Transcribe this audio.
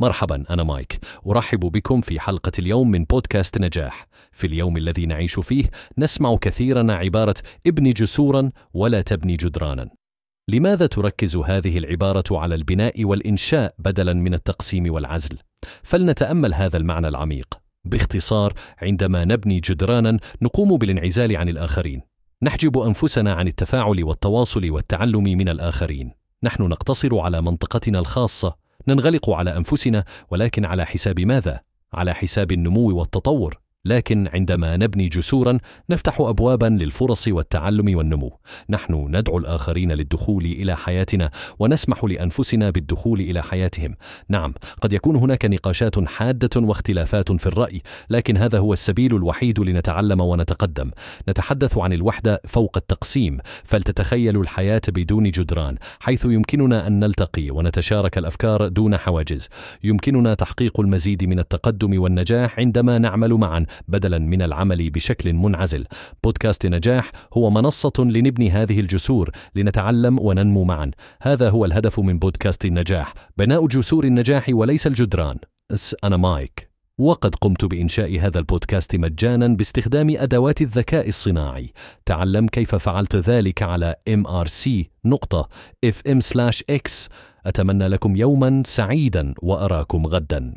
مرحبا أنا مايك. أرحب بكم في حلقة اليوم من بودكاست نجاح. في اليوم الذي نعيش فيه نسمع كثيرا عبارة ابني جسورا ولا تبني جدرانا. لماذا تركز هذه العبارة على البناء والإنشاء بدلا من التقسيم والعزل؟ فلنتأمل هذا المعنى العميق. باختصار عندما نبني جدرانا نقوم بالانعزال عن الآخرين. نحجب أنفسنا عن التفاعل والتواصل والتعلم من الآخرين. نحن نقتصر على منطقتنا الخاصة ننغلق على أنفسنا ولكن على حساب ماذا؟ على حساب النمو والتطور لكن عندما نبني جسورا نفتح ابوابا للفرص والتعلم والنمو. نحن ندعو الآخرين للدخول إلى حياتنا ونسمح لأنفسنا بالدخول إلى حياتهم. نعم قد يكون هناك نقاشات حادة واختلافات في الرأي لكن هذا هو السبيل الوحيد لنتعلم ونتقدم. نتحدث عن الوحدة فوق التقسيم فلتتخيلوا الحياة بدون جدران حيث يمكننا أن نلتقي ونتشارك الأفكار دون حواجز. يمكننا تحقيق المزيد من التقدم والنجاح عندما نعمل معا. بدلا من العمل بشكل منعزل. بودكاست نجاح هو منصة لنبني هذه الجسور لنتعلم وننمو معا. هذا هو الهدف من بودكاست النجاح بناء جسور النجاح وليس الجدران. أنا مايك. وقد قمت بإنشاء هذا البودكاست مجانا باستخدام أدوات الذكاء الصناعي. تعلم كيف فعلت ذلك على mrc نقطة fm/x أتمنى لكم يوما سعيدا وأراكم غدا.